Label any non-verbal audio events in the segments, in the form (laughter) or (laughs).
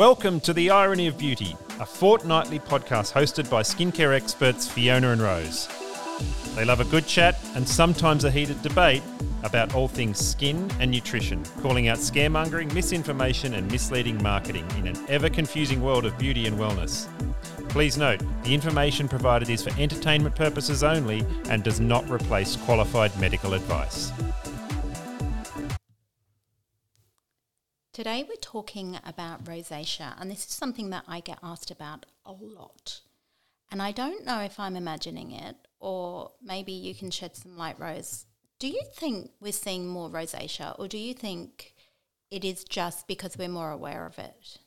Welcome to The Irony of Beauty, a fortnightly podcast hosted by skincare experts Fiona and Rose. They love a good chat and sometimes a heated debate about all things skin and nutrition, calling out scaremongering, misinformation, and misleading marketing in an ever confusing world of beauty and wellness. Please note, the information provided is for entertainment purposes only and does not replace qualified medical advice. Today we're talking about rosacea, and this is something that I get asked about a lot. And I don't know if I'm imagining it, or maybe you can shed some light, Rose. Do you think we're seeing more rosacea, or do you think it is just because we're more aware of it?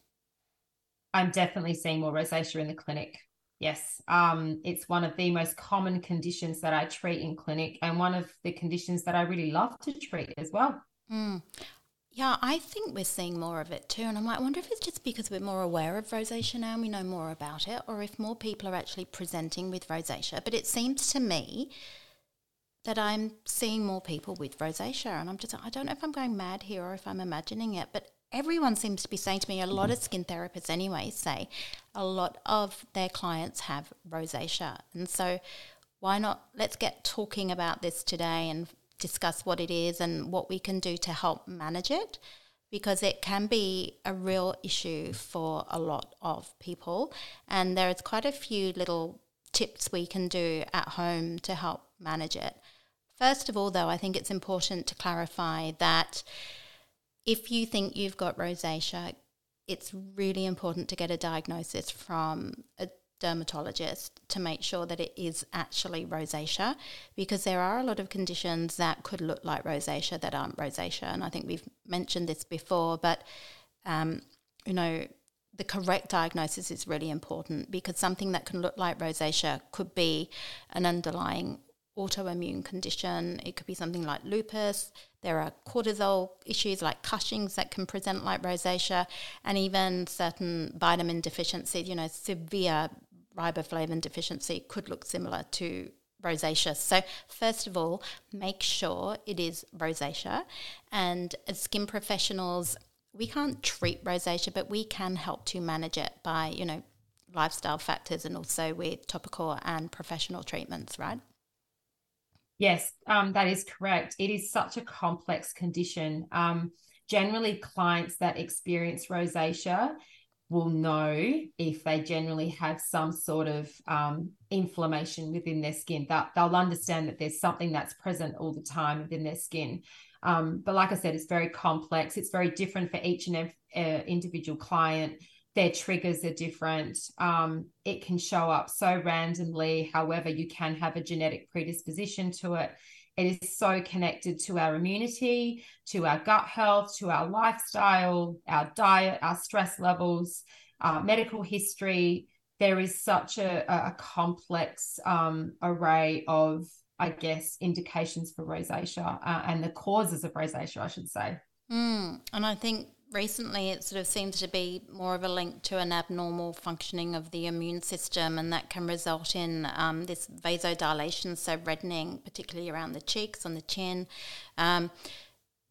I'm definitely seeing more rosacea in the clinic. Yes, um, it's one of the most common conditions that I treat in clinic, and one of the conditions that I really love to treat as well. Mm. Yeah, I think we're seeing more of it too. And I'm like, I wonder if it's just because we're more aware of rosacea now and we know more about it, or if more people are actually presenting with rosacea. But it seems to me that I'm seeing more people with rosacea. And I'm just, I don't know if I'm going mad here or if I'm imagining it, but everyone seems to be saying to me, a lot of skin therapists anyway say a lot of their clients have rosacea. And so why not, let's get talking about this today and discuss what it is and what we can do to help manage it because it can be a real issue for a lot of people. And there's quite a few little tips we can do at home to help manage it. First of all, though, I think it's important to clarify that if you think you've got rosacea, it's really important to get a diagnosis from a dermatologist to make sure that it is actually rosacea because there are a lot of conditions that could look like rosacea that aren't rosacea. And I think we've mentioned this before, but um, you know, the correct diagnosis is really important because something that can look like rosacea could be an underlying autoimmune condition. It could be something like lupus. There are cortisol issues like Cushing's that can present like rosacea, and even certain vitamin deficiencies, you know, severe riboflavin deficiency could look similar to rosacea. So, first of all, make sure it is rosacea. And as skin professionals, we can't treat rosacea, but we can help to manage it by, you know, lifestyle factors and also with topical and professional treatments, right? Yes, um, that is correct. It is such a complex condition. Um, generally, clients that experience rosacea will know if they generally have some sort of um, inflammation within their skin. That they'll understand that there's something that's present all the time within their skin. Um, but like I said, it's very complex. It's very different for each and every uh, individual client. Their triggers are different. Um, it can show up so randomly. However, you can have a genetic predisposition to it. It is so connected to our immunity, to our gut health, to our lifestyle, our diet, our stress levels, uh, medical history. There is such a, a complex um, array of, I guess, indications for rosacea uh, and the causes of rosacea, I should say. Mm, and I think recently it sort of seems to be more of a link to an abnormal functioning of the immune system, and that can result in um, this vasodilation, so reddening, particularly around the cheeks, on the chin. Um,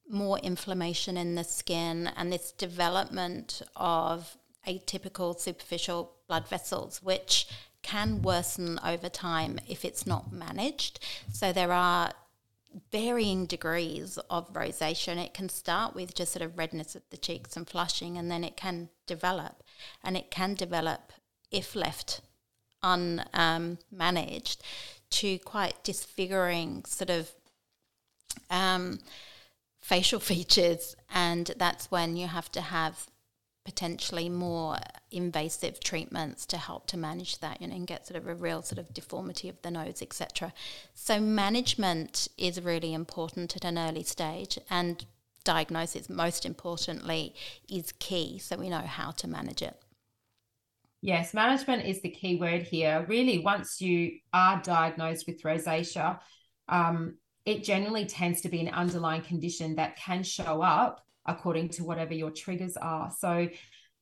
more inflammation in the skin and this development of atypical superficial blood vessels, which can worsen over time if it's not managed. So there are varying degrees of rosacea it can start with just sort of redness at the cheeks and flushing and then it can develop. And it can develop if left unmanaged um, to quite disfiguring sort of um, facial (laughs) features. And that's when you have to have potentially more invasive treatments to help to manage that you know, and get sort of a real sort of deformity of the nose, etc. So management is really important at an early stage and diagnosis most importantly is key so we know how to manage it. Yes, management is the key word here. Really, once you are diagnosed with rosacea, um, it generally tends to be an underlying condition that can show up according to whatever your triggers are. So,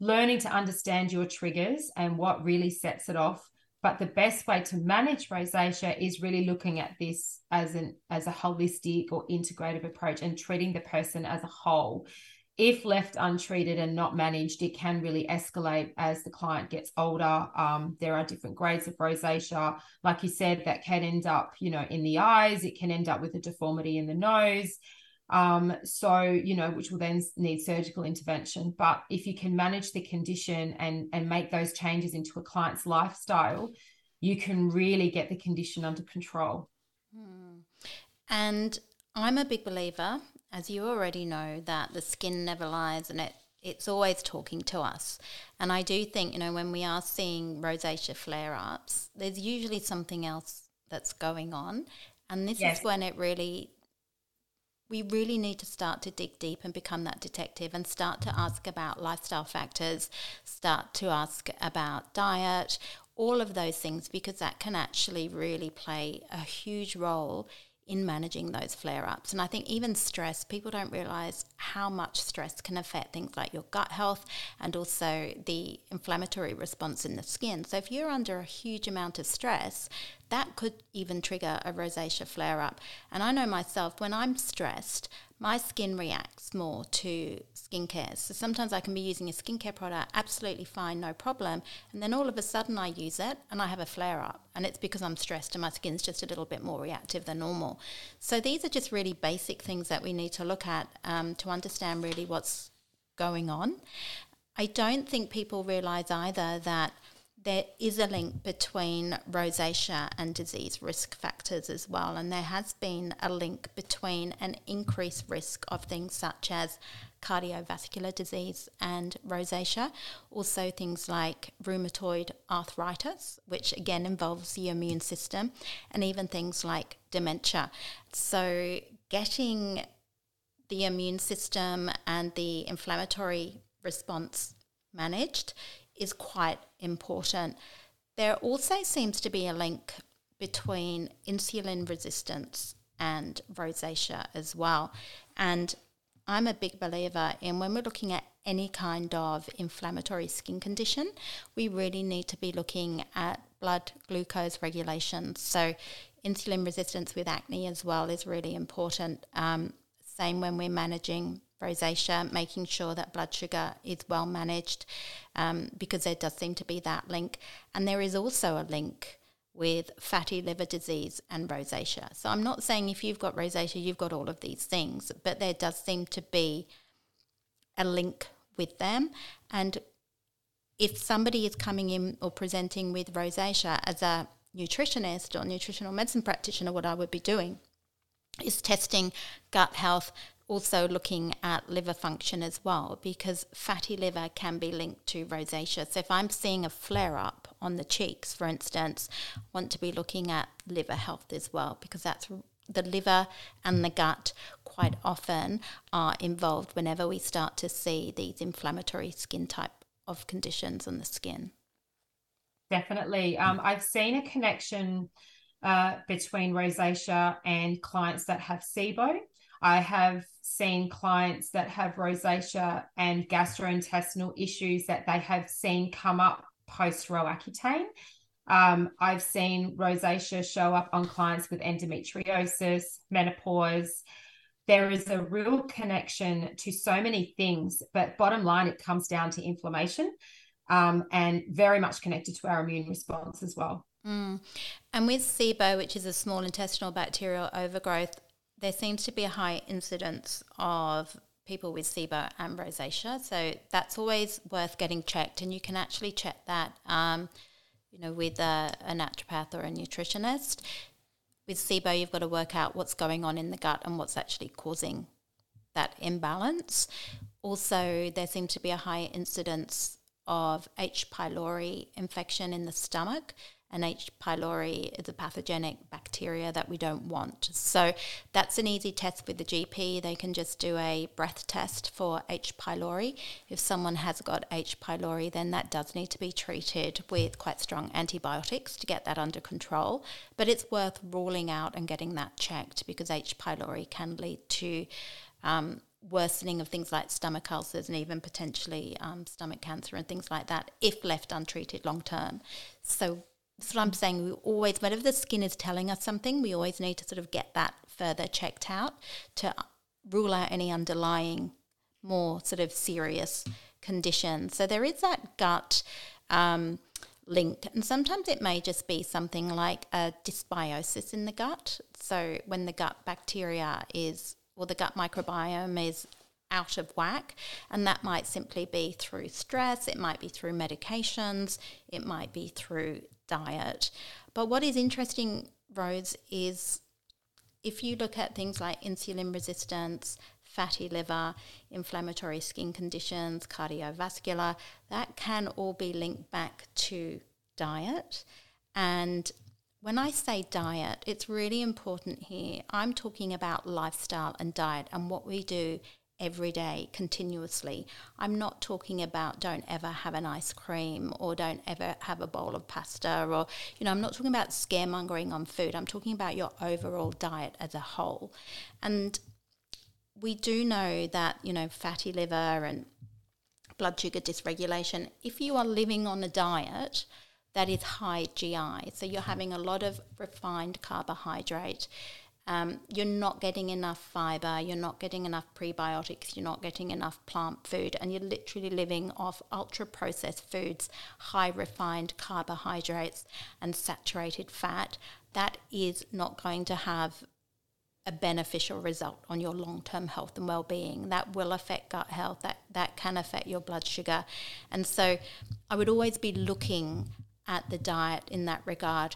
learning to understand your triggers and what really sets it off. But the best way to manage rosacea is really looking at this as an as a holistic or integrative approach and treating the person as a whole. if left untreated and not managed, it can really escalate as the client gets older. Um, there are different grades of rosacea. Like you said, that can end up, you know, in the eyes. It can end up with a deformity in the nose. Um, so, you know, which will then need surgical intervention. But if you can manage the condition and, and make those changes into a client's lifestyle, you can really get the condition under control. Hmm. And I'm a big believer, as you already know, that the skin never lies and it it's always talking to us. And I do think, you know, when we are seeing rosacea flare ups, there's usually something else that's going on. And this yes. is when it really we really need to start to dig deep and become that detective and start to ask about lifestyle factors, start to ask about diet, all of those things, because that can actually really play a huge role in managing those flare ups. And I think even stress, people don't realize how much stress can affect things like your gut health and also the inflammatory response in the skin. So if you're under a huge amount of stress, that could even trigger a rosacea flare up. And I know myself, when I'm stressed, my skin reacts more to skincare. So sometimes I can be using a skincare product absolutely fine, no problem. And then all of a sudden I use it and I have a flare up. And it's because I'm stressed and my skin's just a little bit more reactive than normal. So these are just really basic things that we need to look at um, to understand really what's going on. I don't think people realize either that there is a link between rosacea and disease risk factors as well. And there has been a link between an increased risk of things such as cardiovascular disease and rosacea. Also, things like rheumatoid arthritis, which again involves the immune system, and even things like dementia. So, getting the immune system and the inflammatory response managed is quite important. There also seems to be a link between insulin resistance and rosacea as well. And I'm a big believer in when we're looking at any kind of inflammatory skin condition, we really need to be looking at blood glucose regulation. So, insulin resistance with acne as well is really important. Um, same when we're managing rosacea, making sure that blood sugar is well managed um, because there does seem to be that link. And there is also a link with fatty liver disease and rosacea. So I'm not saying if you've got rosacea, you've got all of these things, but there does seem to be a link with them. And if somebody is coming in or presenting with rosacea as a nutritionist or nutritional medicine practitioner, what I would be doing is testing gut health, also looking at liver function as well, because fatty liver can be linked to rosacea. So if I'm seeing a flare up on the cheeks, for instance, I want to be looking at liver health as well, because that's the liver and the gut quite often are involved whenever we start to see these inflammatory skin type of conditions on the skin. Definitely. Um, I've seen a connection uh, between rosacea and clients that have SIBO. I have seen clients that have rosacea and gastrointestinal issues that they have seen come up post Roaccutane. Um, I've seen rosacea show up on clients with endometriosis, menopause. There is a real connection to so many things, but bottom line, it comes down to inflammation um, and very much connected to our immune response as well. Mm. And with SIBO, which is a small intestinal bacterial overgrowth, there seems to be a high incidence of people with SIBO and rosacea. So that's always worth getting checked, and you can actually check that, um, you know, with a, a naturopath or a nutritionist. With SIBO, you've got to work out what's going on in the gut and what's actually causing that imbalance. Also, there seems to be a high incidence of H. pylori infection in the stomach and H. pylori is a pathogenic bacteria that we don't want. So that's an easy test with the GP. They can just do a breath test for H. pylori. If someone has got H. pylori, then that does need to be treated with quite strong antibiotics to get that under control. But it's worth ruling out and getting that checked because H. pylori can lead to um, worsening of things like stomach ulcers and even potentially um, stomach cancer and things like that if left untreated long term. So that's what I'm saying. We always, whenever the skin is telling us something, we always need to sort of get that further checked out to rule out any underlying more sort of serious conditions. So there is that gut um, link, and sometimes it may just be something like a dysbiosis in the gut. So when the gut bacteria is, or the gut microbiome is out of whack, and that might simply be through stress, it might be through medications, it might be through diet. But what is interesting, Rose, is if you look at things like insulin resistance, fatty liver, inflammatory skin conditions, cardiovascular, that can all be linked back to diet. And when I say diet, it's really important here. I'm talking about lifestyle and diet and what we do every day continuously. I'm not talking about don't ever have an ice cream or don't ever have a bowl of pasta or, you know, I'm not talking about scaremongering on food. I'm talking about your overall diet as a whole. And we do know that, you know, fatty liver and blood sugar dysregulation, if you are living on a diet, that is high GI. So you're having a lot of refined carbohydrate, um, you're not getting enough fiber, you're not getting enough prebiotics, you're not getting enough plant food, and you're literally living off ultra processed foods, high refined carbohydrates, and saturated fat. That is not going to have a beneficial result on your long term health and well being. That will affect gut health, that, that can affect your blood sugar. And so I would always be looking at the diet in that regard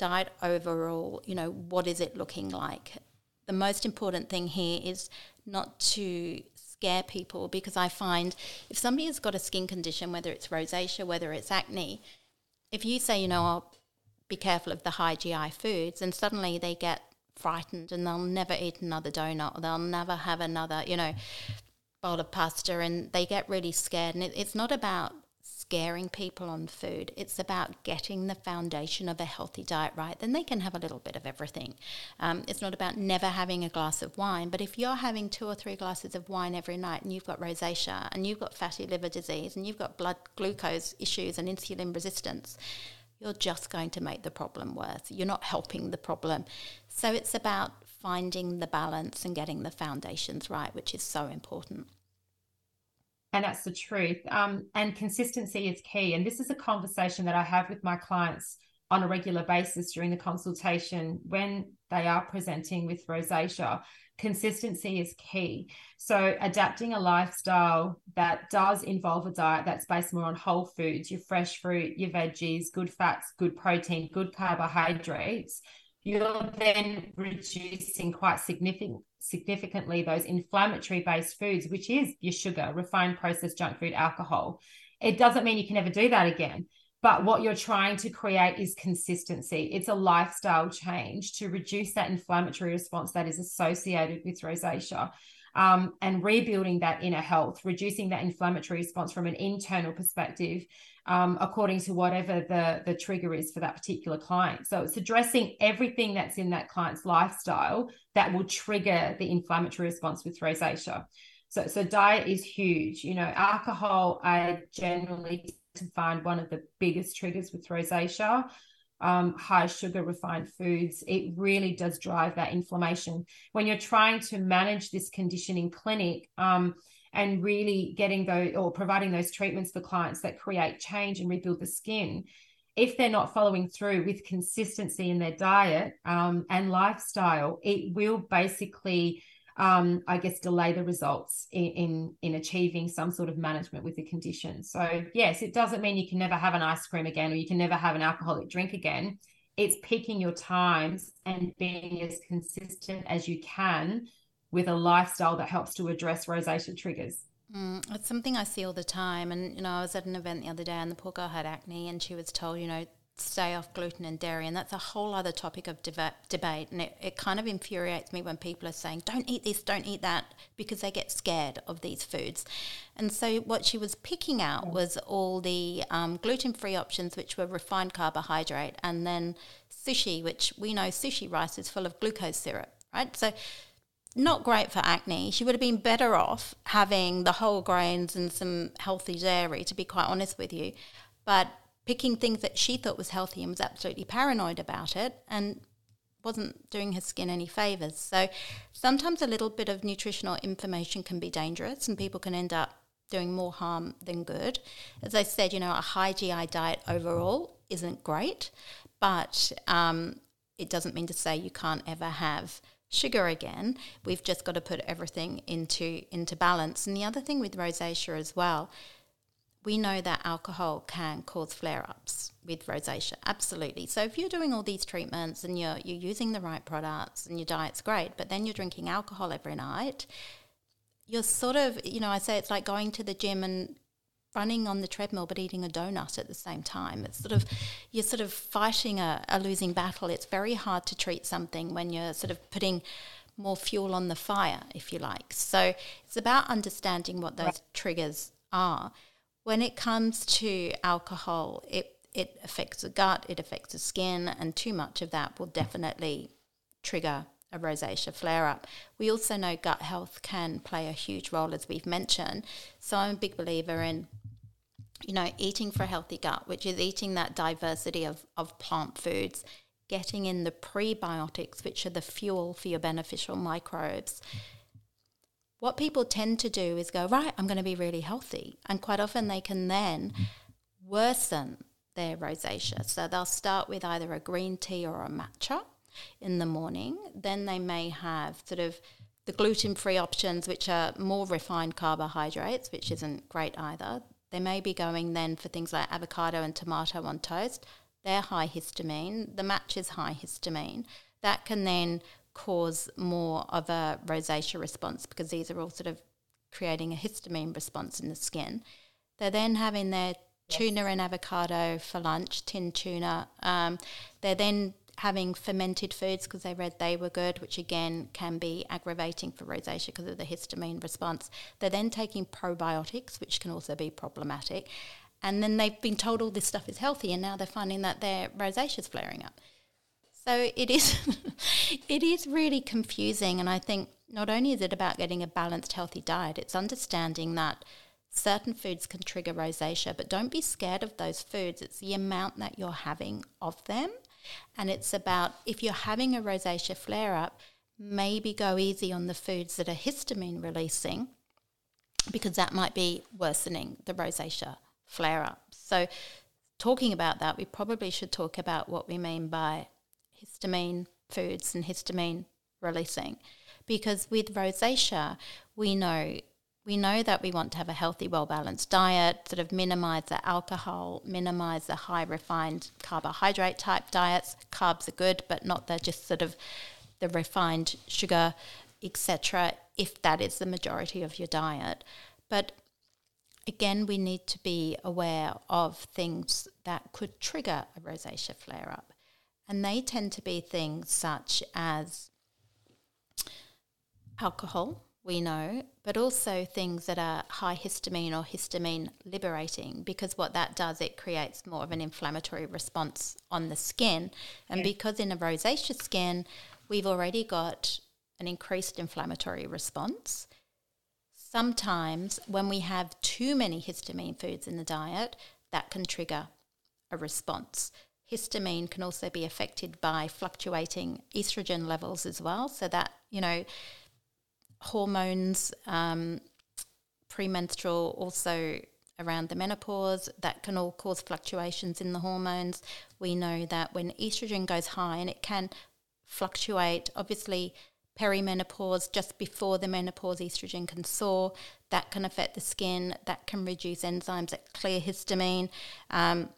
diet overall, you know, what is it looking like? The most important thing here is not to scare people because I find if somebody has got a skin condition, whether it's rosacea, whether it's acne, if you say, you know, I'll be careful of the high GI foods, and suddenly they get frightened and they'll never eat another donut or they'll never have another, you know, bowl of pasta and they get really scared. And it, it's not about scaring people on food. It's about getting the foundation of a healthy diet right. Then they can have a little bit of everything. Um, it's not about never having a glass of wine, but if you're having two or three glasses of wine every night and you've got rosacea and you've got fatty liver disease and you've got blood glucose issues and insulin resistance, you're just going to make the problem worse. You're not helping the problem. So it's about finding the balance and getting the foundations right, which is so important and that's the truth. Um, and consistency is key. And this is a conversation that I have with my clients on a regular basis during the consultation when they are presenting with rosacea. Consistency is key. So, adapting a lifestyle that does involve a diet that's based more on whole foods, your fresh fruit, your veggies, good fats, good protein, good carbohydrates, you're then reducing quite significant, significantly those inflammatory based foods, which is your sugar, refined processed junk food, alcohol. It doesn't mean you can never do that again. But what you're trying to create is consistency. It's a lifestyle change to reduce that inflammatory response that is associated with rosacea. Um, and rebuilding that inner health, reducing that inflammatory response from an internal perspective, um, according to whatever the, the trigger is for that particular client. So it's addressing everything that's in that client's lifestyle that will trigger the inflammatory response with rosacea. So, so diet is huge. You know, alcohol, I generally find one of the biggest triggers with rosacea. Um, high sugar refined foods, it really does drive that inflammation. When you're trying to manage this condition in clinic, um, and really getting those or providing those treatments for clients that create change and rebuild the skin if they're not following through with consistency in their diet um, and lifestyle it will basically um, I guess delay the results in, in, in achieving some sort of management with the condition. So yes, it doesn't mean you can never have an ice cream again or you can never have an alcoholic drink again. It's picking your times and being as consistent as you can with a lifestyle that helps to address rosacea triggers. Mm, it's something I see all the time. And, you know, I was at an event the other day and the poor girl had acne and she was told, you know, stay off gluten and dairy. And that's a whole other topic of deba- debate. And it, it kind of infuriates me when people are saying, don't eat this, don't eat that, because they get scared of these foods. And so what she was picking out was all the um, gluten free options, which were refined carbohydrate, and then sushi, which we know sushi rice is full of glucose syrup, right? So not great for acne. She would have been better off having the whole grains and some healthy dairy, to be quite honest with you. But picking things that she thought was healthy and was absolutely paranoid about it. And wasn't doing her skin any favors. So sometimes a little bit of nutritional information can be dangerous and people can end up doing more harm than good. As I said, you know, a high GI diet overall isn't great, but um, it doesn't mean to say you can't ever have sugar again. We've just got to put everything into into balance. And the other thing with rosacea as well, we know that alcohol can cause flare-ups with rosacea. Absolutely. So if you're doing all these treatments and you're you're using the right products and your diet's great, but then you're drinking alcohol every night, you're sort of, you know, I say it's like going to the gym and running on the treadmill but eating a donut at the same time. It's sort of you're sort of fighting a, a losing battle. It's very hard to treat something when you're sort of putting more fuel on the fire, if you like. So it's about understanding what those triggers are. When it comes to alcohol, it it affects the gut, it affects the skin, and too much of that will definitely trigger a rosacea flare up. We also know gut health can play a huge role, as we've mentioned. So I'm a big believer in you know, eating for a healthy gut, which is eating that diversity of, of plant foods, getting in the prebiotics, which are the fuel for your beneficial microbes. What people tend to do is go, right, I'm going to be really healthy. And quite often they can then worsen their rosacea. So they'll start with either a green tea or a matcha in the morning. Then they may have sort of the gluten free options, which are more refined carbohydrates, which isn't great either. They may be going then for things like avocado and tomato on toast. They're high histamine. The match is high histamine. That can then cause more of a rosacea response because these are all sort of creating a histamine response in the skin. They're then having their yes. tuna and avocado for lunch, tin tuna. Um, they're then having fermented foods because they read they were good, which again can be aggravating for rosacea because of the histamine response. They're then taking probiotics, which can also be problematic. And then they've been told all this stuff is healthy, and now they're finding that their rosacea is flaring up. So it is, (laughs) it is really confusing. And I think not only is it about getting a balanced, healthy diet, it's understanding that certain foods can trigger rosacea, but don't be scared of those foods. It's the amount that you're having of them and it's about if you're having a rosacea flare up, maybe go easy on the foods that are histamine releasing because that might be worsening the rosacea flare up. So, talking about that, we probably should talk about what we mean by histamine foods and histamine releasing. Because with rosacea, we know we know that we want to have a healthy, well balanced diet, sort of minimize the alcohol, minimize the high refined carbohydrate type diets. Carbs are good, but not the just sort of the refined sugar, etc., if that is the majority of your diet. But again, we need to be aware of things that could trigger a rosacea flare up. And they tend to be things such as alcohol, we know, but also things that are high histamine or histamine liberating, because what that does, it creates more of an inflammatory response on the skin. And yeah. because in a rosacea skin, we've already got an increased inflammatory response. Sometimes, when we have too many histamine foods in the diet, that can trigger a response. Histamine can also be affected by fluctuating estrogen levels as well. So, that, you know, hormones, um, premenstrual, also around the menopause, that can all cause fluctuations in the hormones. We know that when estrogen goes high, and it can fluctuate, obviously, perimenopause, just before the menopause, estrogen can soar. That can affect the skin. That can reduce enzymes that clear histamine. Um,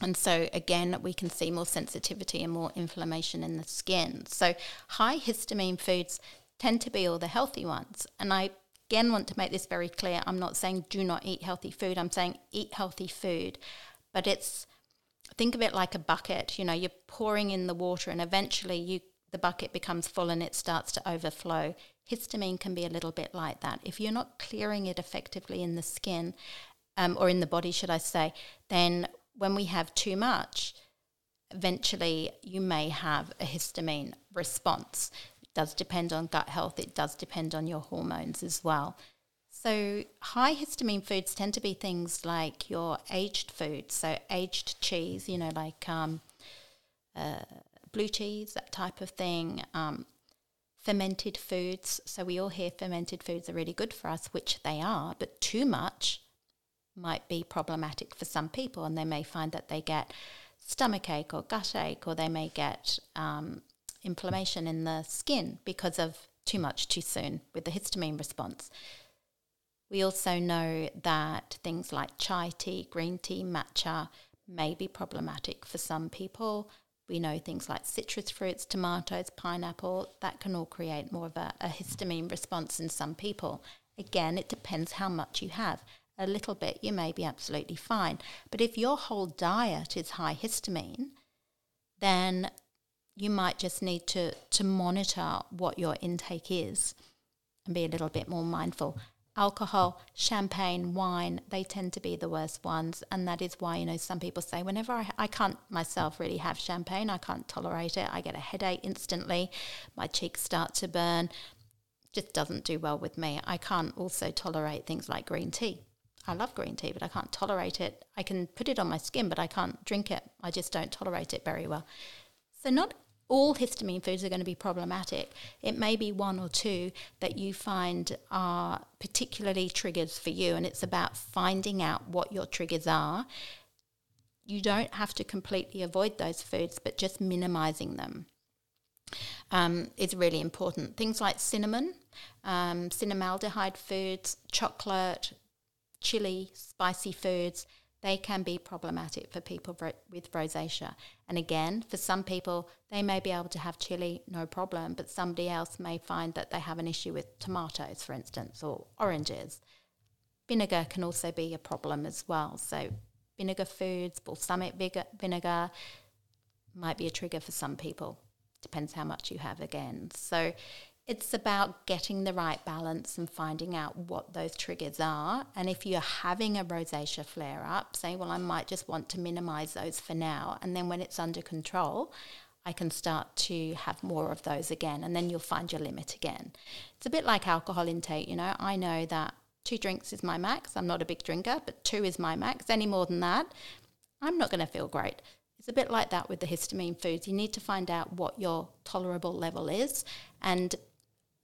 and so, again, we can see more sensitivity and more inflammation in the skin. So, high histamine foods tend to be all the healthy ones. And I again want to make this very clear. I'm not saying do not eat healthy food. I'm saying eat healthy food. But it's think of it like a bucket. You know, you're pouring in the water and eventually you the bucket becomes full and it starts to overflow. Histamine can be a little bit like that. If you're not clearing it effectively in the skin, um, or in the body, should I say, then when we have too much, eventually you may have a histamine response does depend on gut health, it does depend on your hormones as well. So, high histamine foods tend to be things like your aged foods, so aged cheese, you know, like um, uh, blue cheese, that type of thing. Um, fermented foods. So we all hear fermented foods are really good for us, which they are, but too much might be problematic for some people, and they may find that they get stomach ache or gut ache, or they may get um, inflammation in the skin because of too much too soon with the histamine response. We also know that things like chai tea, green tea, matcha may be problematic for some people. We know things like citrus fruits, tomatoes, pineapple, that can all create more of a, a histamine response in some people. Again, it depends how much you have. A little bit, you may be absolutely fine. But if your whole diet is high histamine, then you might just need to, to monitor what your intake is and be a little bit more mindful alcohol, champagne, wine, they tend to be the worst ones. And that is why, you know, some people say, whenever I, I can't myself really have champagne, I can't tolerate it. I get a headache instantly. My cheeks start to burn. Just doesn't do well with me. I can't also tolerate things like green tea. I love green tea, but I can't tolerate it. I can put it on my skin, but I can't drink it. I just don't tolerate it very well. So, not all histamine foods are going to be problematic. It may be one or two that you find are particularly triggers for you, and it's about finding out what your triggers are. You don't have to completely avoid those foods, but just minimizing them um, is really important. Things like cinnamon, um, cinnamaldehyde foods, chocolate, chili, spicy foods they can be problematic for people with rosacea. And again, for some people, they may be able to have chili, no problem, but somebody else may find that they have an issue with tomatoes, for instance, or oranges. Vinegar can also be a problem as well. So, vinegar foods, balsamic vinegar might be a trigger for some people. Depends how much you have again. So, it's about getting the right balance and finding out what those triggers are. And if you're having a rosacea flare up, say, well, I might just want to minimize those for now. And then when it's under control, I can start to have more of those again. And then you'll find your limit again. It's a bit like alcohol intake. You know, I know that two drinks is my max. I'm not a big drinker, but two is my max. Any more than that, I'm not going to feel great. It's a bit like that with the histamine foods. You need to find out what your tolerable level is and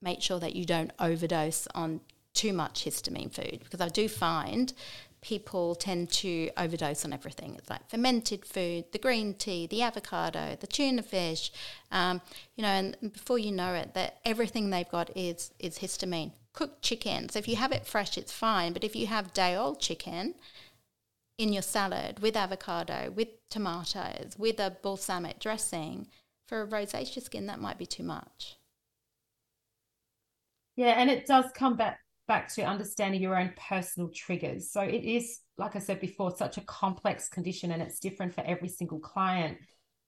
make sure that you don't overdose on too much histamine food because I do find people tend to overdose on everything. It's like fermented food, the green tea, the avocado, the tuna fish, um, you know, and before you know it, that everything they've got is is histamine. Cooked chicken. So if you have it fresh, it's fine. But if you have day old chicken in your salad with avocado, with tomatoes, with a balsamic dressing, for a rosacea skin, that might be too much. Yeah, and it does come back back to understanding your own personal triggers. So it is, like I said before, such a complex condition and it's different for every single client.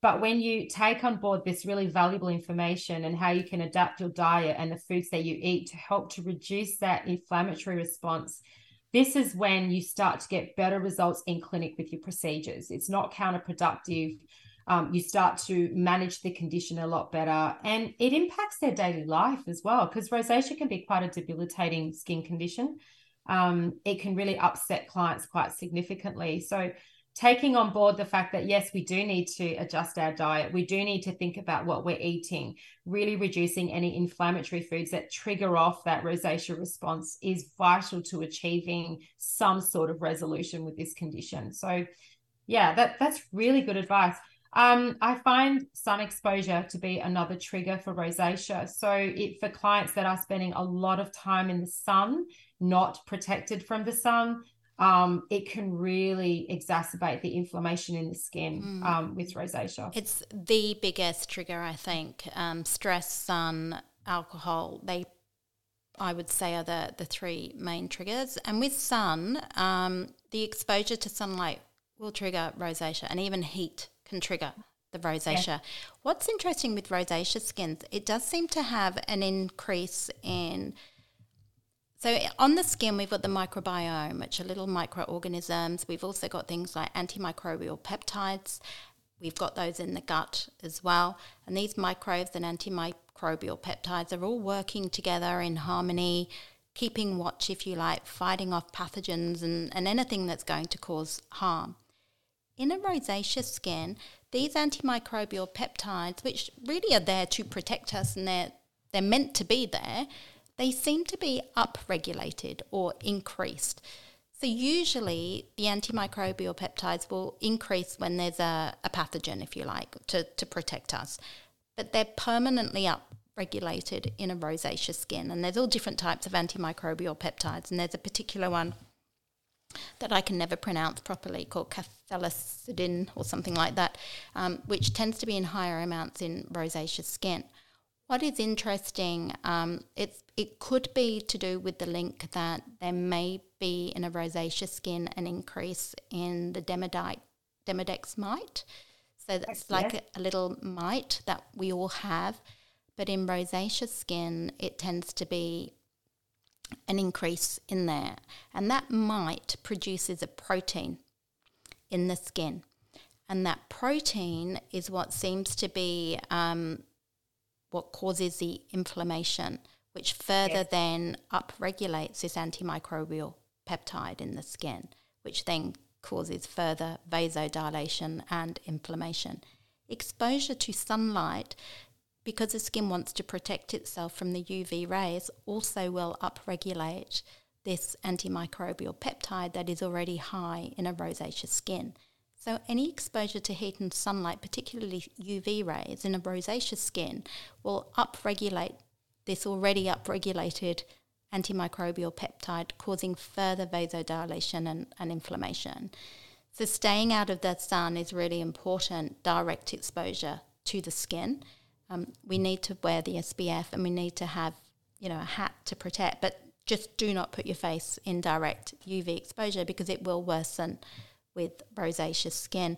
But when you take on board this really valuable information and how you can adapt your diet and the foods that you eat to help to reduce that inflammatory response, this is when you start to get better results in clinic with your procedures. It's not counterproductive um, you start to manage the condition a lot better. And it impacts their daily life as well because rosacea can be quite a debilitating skin condition. Um, it can really upset clients quite significantly. So taking on board the fact that yes we do need to adjust our diet we do need to think about what we're eating really reducing any inflammatory foods that trigger off that rosacea response is vital to achieving some sort of resolution with this condition. So yeah that that's really good advice um, I find sun exposure to be another trigger for rosacea. So, it for clients that are spending a lot of time in the sun, not protected from the sun, um, it can really exacerbate the inflammation in the skin mm. um, with rosacea. It's the biggest trigger, I think. Um, stress, sun, alcohol, they, I would say, are the, the three main triggers. And with sun, um, the exposure to sunlight will trigger rosacea and even heat can trigger the rosacea. Yeah. What's interesting with rosacea skins, it does seem to have an increase in. So on the skin, we've got the microbiome, which are little microorganisms. We've also got things like antimicrobial peptides. We've got those in the gut as well. And these microbes and antimicrobial peptides are all working together in harmony, keeping watch, if you like, fighting off pathogens and, and anything that's going to cause harm in a rosacea skin, these antimicrobial peptides, which really are there to protect us and they're, they're meant to be there, they seem to be upregulated or increased. So, usually the antimicrobial peptides will increase when there's a, a pathogen, if you like, to, to protect us. But they're permanently upregulated in a rosacea skin. And there's all different types of antimicrobial peptides. And there's a particular one that I can never pronounce properly called cathelicidin or something like that, um, which tends to be in higher amounts in rosacea skin. What is interesting, um, it's, it could be to do with the link that there may be in a rosacea skin an increase in the demodite, demodex mite. So that's like. A, a little mite that we all have. But in rosacea skin, it tends to be an increase in there. And that mite produces a protein in the skin. And that protein is what seems to be um, what causes the inflammation, which further yes. then upregulates this antimicrobial peptide in the skin, which then causes further vasodilation and inflammation. Exposure to sunlight because the skin wants to protect itself from the UV rays, also will upregulate this antimicrobial peptide that is already high in a rosacea skin. So, any exposure to heat and sunlight, particularly UV rays in a rosacea skin, will upregulate this already upregulated antimicrobial peptide, causing further vasodilation and, and inflammation. So, staying out of the sun is really important, direct exposure to the skin um, we need to wear the SPF and we need to have, you know, a hat to protect. But just do not put your face in direct UV exposure because it will worsen with rosacea skin.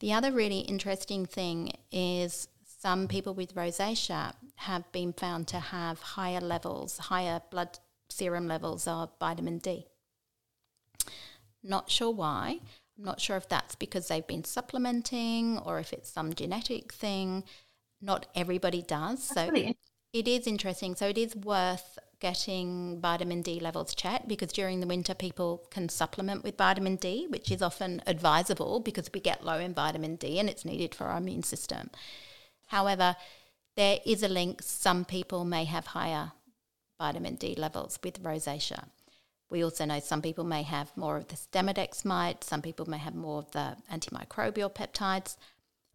The other really interesting thing is some people with rosacea have been found to have higher levels, higher blood serum levels of vitamin D. Not sure why. I'm not sure if that's because they've been supplementing or if it's some genetic thing not everybody does. So it is interesting. So it is worth getting vitamin D levels checked because during the winter people can supplement with vitamin D, which is often advisable because we get low in vitamin D and it's needed for our immune system. However, there is a link. Some people may have higher vitamin D levels with rosacea. We also know some people may have more of the demodex mite, some people may have more of the antimicrobial peptides.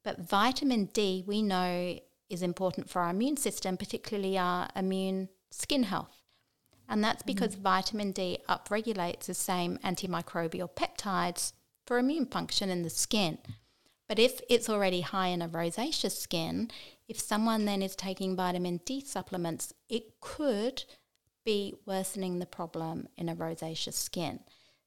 But vitamin D, we know, is important for our immune system, particularly our immune skin health. And that's mm-hmm. because mm vitamin D upregulates the same antimicrobial peptides for immune function in the skin. But if it's already high in a rosacea skin, if someone then is taking vitamin D supplements, it could be worsening the problem in a rosacea skin.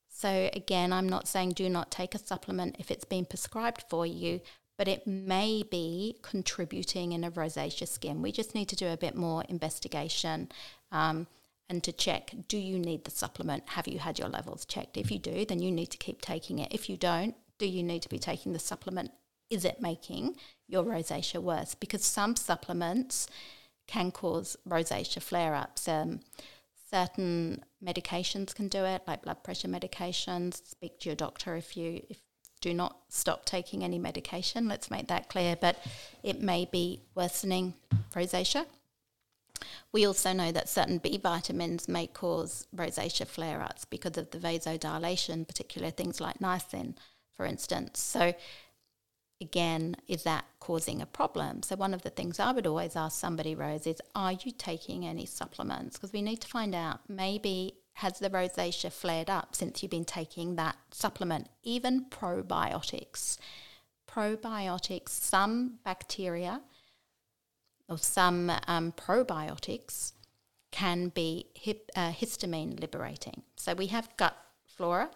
So, again, I'm not saying do not take a supplement if it's been prescribed for you, but it may be contributing in a rosacea skin. We just need to do a bit more investigation um, and to check do you need the supplement? Have you had your levels checked? If you do, then you need to keep taking it. If you don't, do you need to be taking the supplement? Is it making your rosacea worse? Because some supplements can cause rosacea flare ups. Um, certain medications can do it, like blood pressure medications. Speak to your doctor if you if do not stop taking any medication. Let's make that clear. But it may be worsening rosacea. We also know that certain B vitamins may cause rosacea flare ups because of the vasodilation, particularly things like niacin, for instance. So, again, is that causing a problem? So, one of the things I would always ask somebody, Rose, is are you taking any supplements? Because we need to find out maybe has the rosacea flared up since you've been taking that supplement? Even probiotics. Probiotics, some bacteria or some um, probiotics can be hip, uh, histamine liberating. So we have gut flora.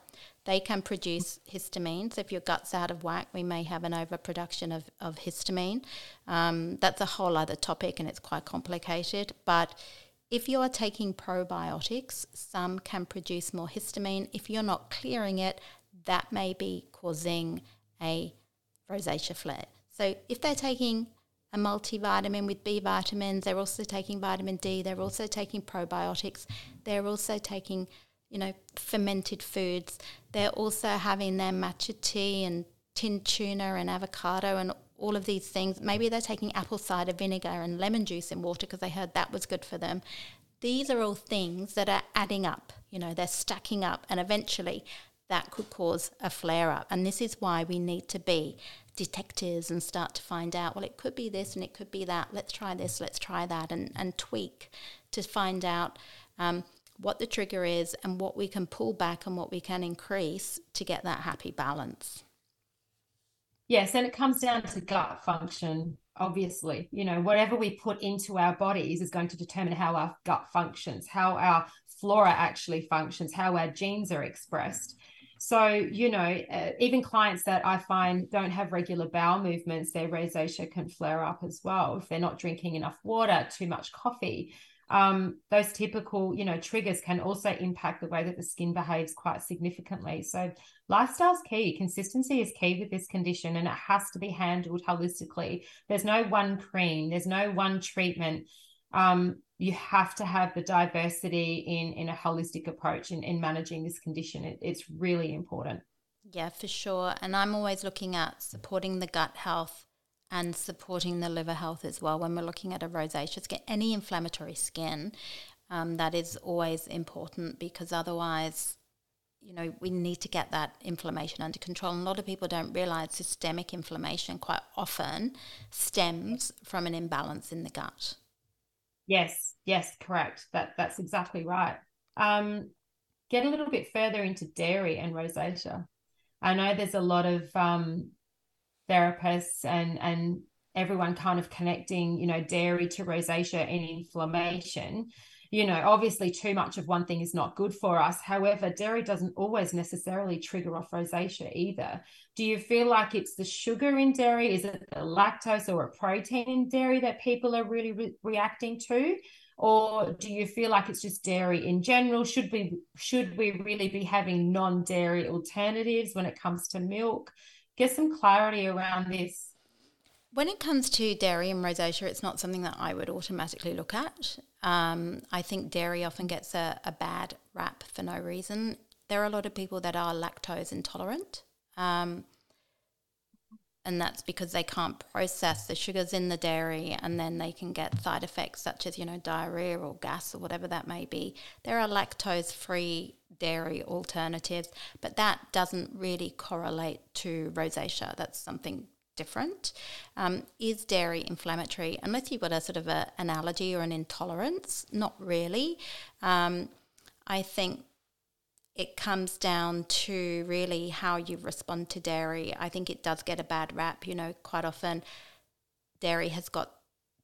They can produce histamine. So if your gut's out of whack, we may have an overproduction of, of histamine. Um, that's a whole other topic and it's quite complicated. But if you are taking probiotics, some can produce more histamine. If you're not clearing it, that may be causing a rosacea flare. So if they're taking a multivitamin with B vitamins, they're also taking vitamin D, they're also taking probiotics, they're also taking, you know, fermented foods, they're also having their matcha tea and tinned tuna and avocado and all of these things. Maybe they're taking apple cider vinegar and lemon juice in water because they heard that was good for them. These are all things that are adding up. You know, they're stacking up, and eventually that could cause a flare up. And this is why we need to be detectives and start to find out, well, it could be this and it could be that. Let's try this, let's try that, and, and tweak to find out um, what the trigger is and what we can pull back and what we can increase to get that happy balance. Yes, and it comes down to gut function, obviously. You know, whatever we put into our bodies is going to determine how our gut functions, how our flora actually functions, how our genes are expressed. So, you know, uh, even clients that I find don't have regular bowel movements, their rosacea can flare up as well if they're not drinking enough water, too much coffee. Um, those typical, you know, triggers can also impact the way that the skin behaves quite significantly. So, lifestyle's key. Consistency is key with this condition, and it has to be handled holistically. There's no one cream. There's no one treatment. Um, you have to have the diversity in in a holistic approach in, in managing this condition. It, it's really important. Yeah, for sure. And I'm always looking at supporting the gut health and supporting the liver health as well when we're looking at a rosacea skin. Any inflammatory skin, um, that is always important because otherwise, you know, we need to get that inflammation under control. And a lot of people don't realize systemic inflammation quite often stems from an imbalance in the gut. Yes, yes, correct. That that's exactly right. Um, get a little bit further into dairy and rosacea. I know there's a lot of um, therapists and and everyone kind of connecting, you know, dairy to rosacea and inflammation you know, obviously too much of one thing is not good for us. However, dairy doesn't always necessarily trigger off rosacea either. Do you feel like it's the sugar in dairy? Is it the lactose or a protein in dairy that people are really re- reacting to? Or do you feel like it's just dairy in general? Should we should we really be having non-dairy alternatives when it comes to milk? Get some clarity around this. When it comes to dairy and rosacea, it's not something that I would automatically look at. Um, I think dairy often gets a, a, bad rap for no reason. There are a lot of people that are lactose intolerant. Um, and that's because they can't process the sugars in the dairy and then they can get side effects such as you know diarrhea or gas or whatever that may be there are lactose free dairy alternatives but that doesn't really correlate to rosacea that's something different. Um, is dairy inflammatory? Unless you've got a sort of a, an allergy or an intolerance, not really. Um, I think it comes down to really how you respond to dairy. I think it does get a bad rap. You know, quite often dairy has got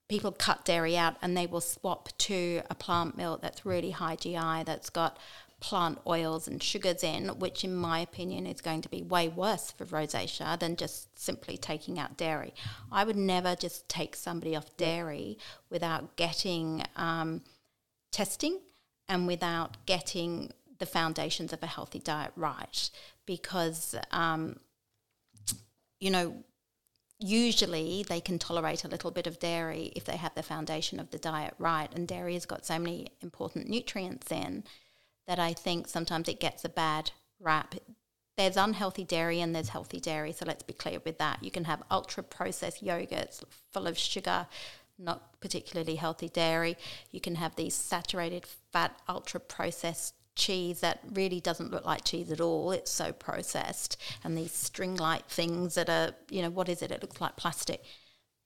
people cut dairy out and they will swap to a plant milk that's really high GI, that's got plant oils and sugars in, which in my opinion is going to be way worse for rosacea than just simply taking out dairy. I would never just take somebody off dairy without getting um, testing and without getting the foundations of a healthy diet right because um, you know usually they can tolerate a little bit of dairy if they have the foundation of the diet right and dairy has got so many important nutrients in that I think sometimes it gets a bad rap. There's unhealthy dairy and there's healthy dairy, so let's be clear with that. You can have ultra processed yogurts full of sugar, not particularly healthy dairy. You can have these saturated fat, ultra processed cheese that really doesn't look like cheese at all. It's so processed. And these string like things that are, you know, what is it? It looks like plastic.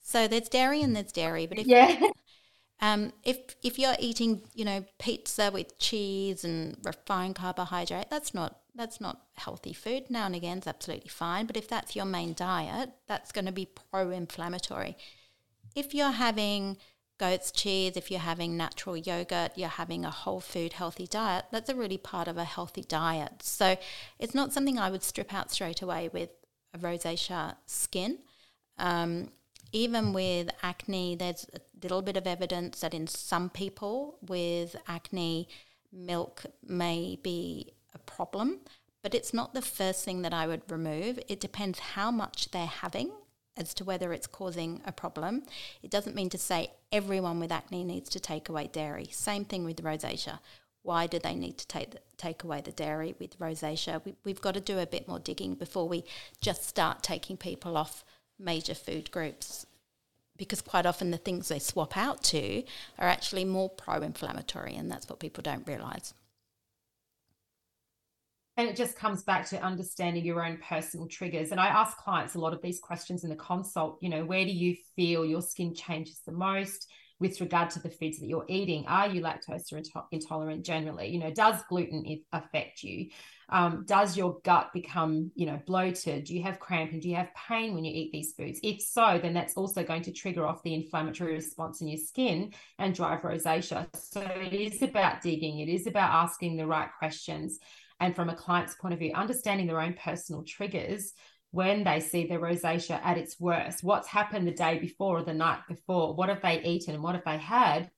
So there's dairy and there's dairy. But if yeah. Um, if if you're eating, you know, pizza with cheese and refined carbohydrate, that's not that's not healthy food. Now and again is absolutely fine, but if that's your main diet, that's going to be pro-inflammatory. If you're having goat's cheese, if you're having natural yogurt, you're having a whole food healthy diet, that's a really part of a healthy diet. So it's not something I would strip out straight away with a rosacea skin. Um, even with acne, there's little bit of evidence that in some people with acne, milk may be a problem, but it's not the first thing that I would remove. It depends how much they're having as to whether it's causing a problem. It doesn't mean to say everyone with acne needs to take away dairy. Same thing with rosacea. Why do they need to take the, take away the dairy with rosacea? We, we've got to do a bit more digging before we just start taking people off major food groups because quite often the things they swap out to are actually more pro inflammatory, and that's what people don't realize. And it just comes back to understanding your own personal triggers. And I ask clients a lot of these questions in the consult. You know, where do you feel your skin changes the most? With regard to the foods that you're eating. Are you lactose intolerant generally? You know, does gluten affect you? Um, does your gut become, you know, bloated? Do you have cramping? Do you have pain when you eat these foods? If so, then that's also going to trigger off the inflammatory response in your skin and drive rosacea. So it is about digging, it is about asking the right questions. And from a client's point of view, understanding their own personal triggers when they see their rosacea at its worst. What's happened the day before or the night before? What have they eaten and what have they had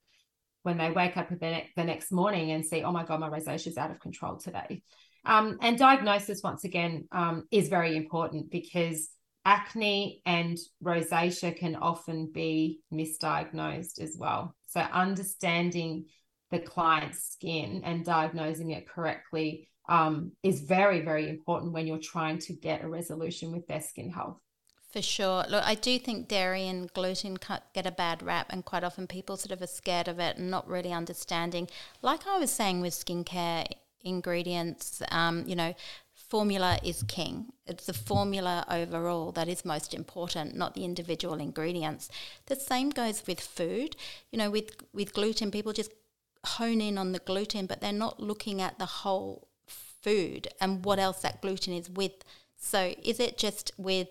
when they wake up the, ne- the next morning and see, oh my God, my rosacea is out of control today? Um, and diagnosis, once again, um, is very important because acne and rosacea can often be misdiagnosed as well. So, understanding the client's skin and diagnosing it correctly um, is very, very important when you're trying to get a resolution with their skin health. For sure. Look, I do think dairy and gluten get a bad rap, and quite often people sort of are scared of it and not really understanding. Like I was saying with skincare ingredients, um, you know, formula is king. It's the formula overall that is most important, not the individual ingredients. The same goes with food. You know, with with gluten, people just hone in on the gluten, but they're not looking at the whole food and what else that gluten is with. So, is it just with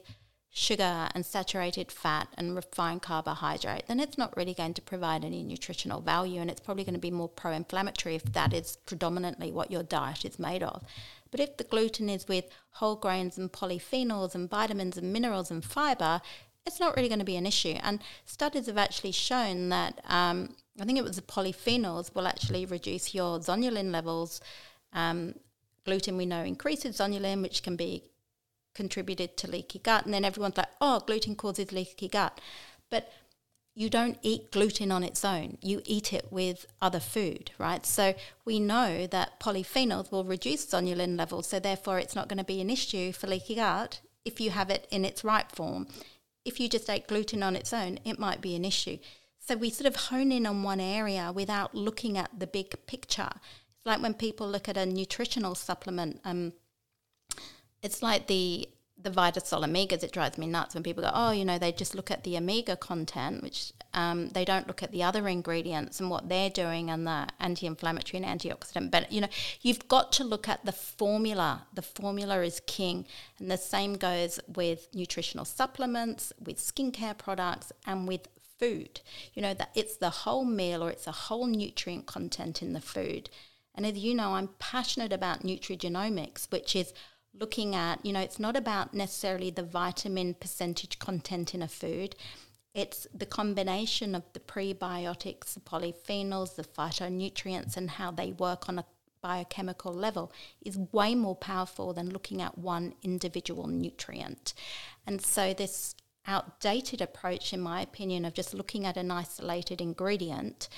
sugar and saturated fat and refined carbohydrate, then it's not really going to provide any nutritional value and it's probably going to be more pro inflammatory if that is predominantly what your diet is made of. But if the gluten is with whole grains and polyphenols and vitamins and minerals and fiber, it's not really going to be an issue. And studies have actually shown that um, I think it was the polyphenols will actually reduce your zonulin levels um, gluten we know increases zonulin, which can be contributed to leaky gut. And then everyone's like, oh, gluten causes leaky gut. But you don't eat gluten on its own. You eat it with other food, right? So we know that polyphenols will reduce zonulin levels. So therefore, it's not going to be an issue for leaky gut if you have it in its right form. If you just ate gluten on its own, it might be an issue. So we sort of hone in on one area without looking at the big picture like when people look at a nutritional supplement, um, it's like the the Vitasol Omegas. It drives me nuts when people go, oh, you know, they just look at the omega content, which um, they don't look at the other ingredients and what they're doing and the anti-inflammatory and antioxidant. But you know, you've got to look at the formula. The formula is king, and the same goes with nutritional supplements, with skincare products, and with food. You know that it's the whole meal or it's a whole nutrient content in the food. And as you know, I'm passionate about nutrigenomics, which is looking at, you know, it's not about necessarily the vitamin percentage content in a food. It's the combination of the prebiotics, the polyphenols, the phytonutrients, and how they work on a biochemical level is way more powerful than looking at one individual nutrient. And so, this outdated approach, in my opinion, of just looking at an isolated ingredient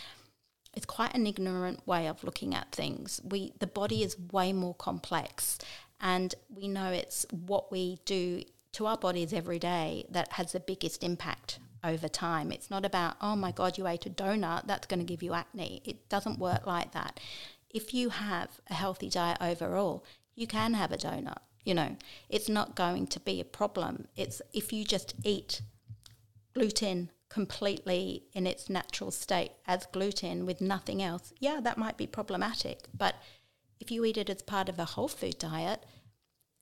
it's quite an ignorant way of looking at things. We the body is way more complex and we know it's what we do to our bodies every day that has the biggest impact over time. It's not about, oh my God, you ate a donut, that's going to give you acne. It doesn't work like that. If you have a healthy diet overall, you can have a donut. You know, it's not going to be a problem. It's if you just eat gluten, completely in its natural state as gluten with nothing else, yeah, that might be problematic. But if you eat it as part of a whole food diet,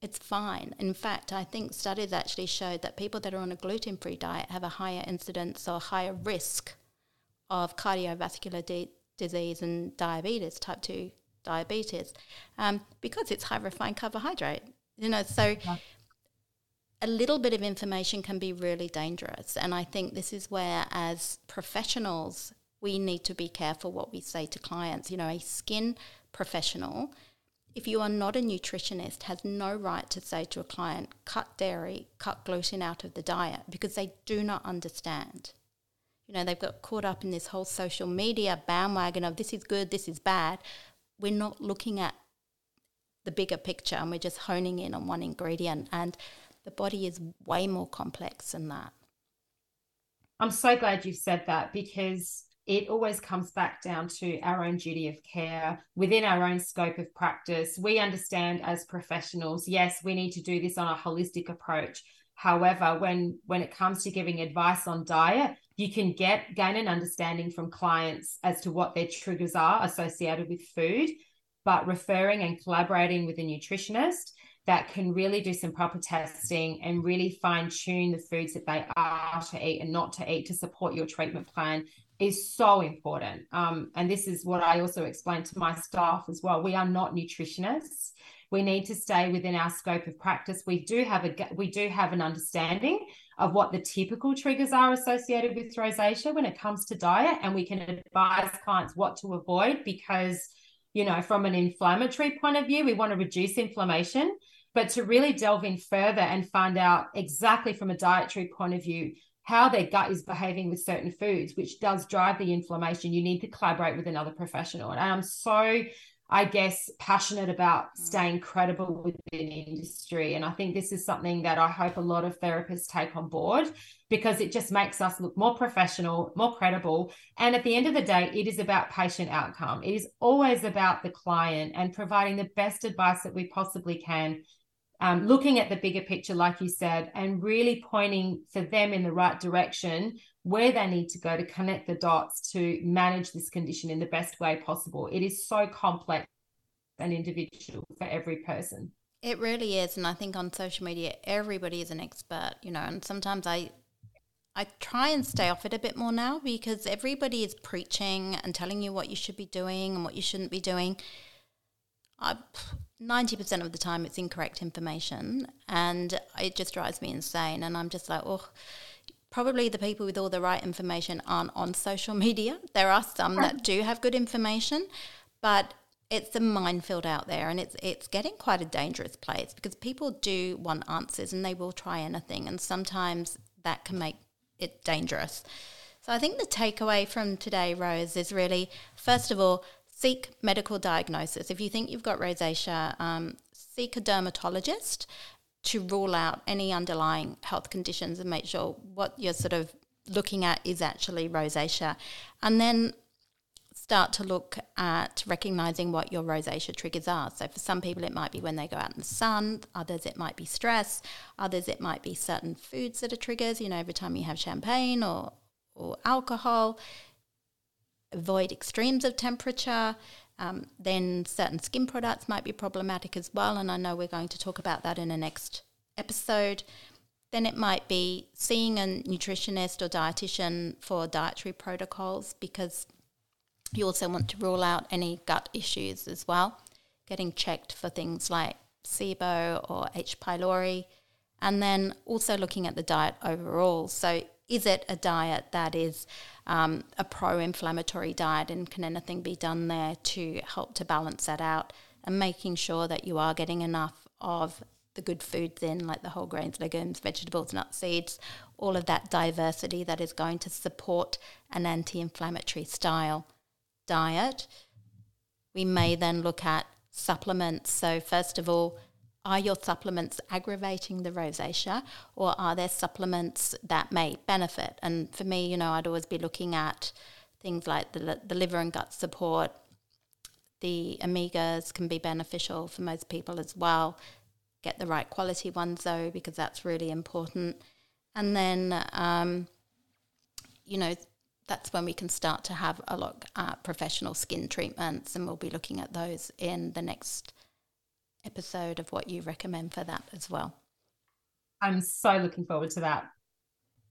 it's fine. In fact, I think studies actually showed that people that are on a gluten free diet have a higher incidence or higher risk of cardiovascular di- disease and diabetes, type 2 diabetes, um, because it's high refined carbohydrate. You know, so yeah a little bit of information can be really dangerous. And I think this is where, as professionals, we need to be careful what we say to clients. You know, a skin professional, if you are not a nutritionist, has no right to say to a client, cut dairy, cut gluten out of the diet, because they do not understand. You know, they've got caught up in this whole social media bandwagon of this is good, this is bad, we're not looking at the bigger picture and we're just honing in on one ingredient. And the body is way more complex than that. I'm so glad you said that because it always comes back down to our own duty of care within our own scope of practice. We understand as professionals, yes, we need to do this on a holistic approach. However, when when it comes to giving advice on diet, you can get gain an understanding from clients as to what their triggers are associated with food, but referring and collaborating with a nutritionist that can really do some proper testing and really fine tune the foods that they are to eat and not to eat to support your treatment plan is so important. Um, and this is what I also explain to my staff as well. We are not nutritionists. We need to stay within our scope of practice. We do have a we do have an understanding of what the typical triggers are associated with rosacea when it comes to diet, and we can advise clients what to avoid because you know from an inflammatory point of view, we want to reduce inflammation. But to really delve in further and find out exactly from a dietary point of view how their gut is behaving with certain foods, which does drive the inflammation, you need to collaborate with another professional. And I'm so, I guess, passionate about mm. staying credible within industry. And I think this is something that I hope a lot of therapists take on board because it just makes us look more professional, more credible. And at the end of the day, it is about patient outcome. It is always about the client and providing the best advice that we possibly can um, looking at the bigger picture, like you said, and really pointing for them in the right direction where they need to go to connect the dots to manage this condition in the best way possible. It is so complex and individual for every person. It really is. And I think on social media, everybody is an expert, you know, and sometimes I I try and stay off it a bit more now because everybody is preaching and telling you what you should be doing and what you shouldn't be doing. I, 90% of the time it's incorrect information and it just drives me insane and i'm just like oh probably the people with all the right information aren't on social (laughs) media. There are some that do have good information but it's a minefield out there and it's it's getting quite a dangerous place because people do want answers and they will try anything and sometimes that can make it dangerous. So i think the takeaway from today rose is really first of all seek medical diagnosis. If you think you've got rosacea, um, seek a dermatologist to rule out any underlying health conditions and make sure what you're sort of looking at is actually rosacea. And then start to look at recognizing what your rosacea triggers are. So for some people it might be when they go out in the sun, others it might be stress, others it might be certain foods that are triggers, you know, every time you have champagne or or alcohol avoid extremes of temperature. Um, then certain skin products might be problematic as well, and I know we're going to talk about that in the next episode. Then it might be seeing a nutritionist or dietitian for dietary protocols because you also want to rule out any gut issues as well. Getting checked for things like SIBO or H. pylori, and then also looking at the diet overall. So, is it a diet that is um, a pro inflammatory diet, and can anything be done there to help to balance that out and making sure that you are getting enough of the good foods in, like the whole grains, legumes, vegetables, nuts, seeds, all of that diversity that is going to support an anti inflammatory style diet. We may then look at supplements. So, first of all, are your supplements aggravating the rosacea or are there supplements that may benefit? And for me, you know, I'd always be looking at things like the, the liver and gut support. The omegas can be beneficial for most people as well. Get the right quality ones though, because that's really important. And then, um, you know, that's when we can start to have a look at professional skin treatments, and we'll be looking at those in the next episode of what you recommend for that as well. I'm so looking forward to that.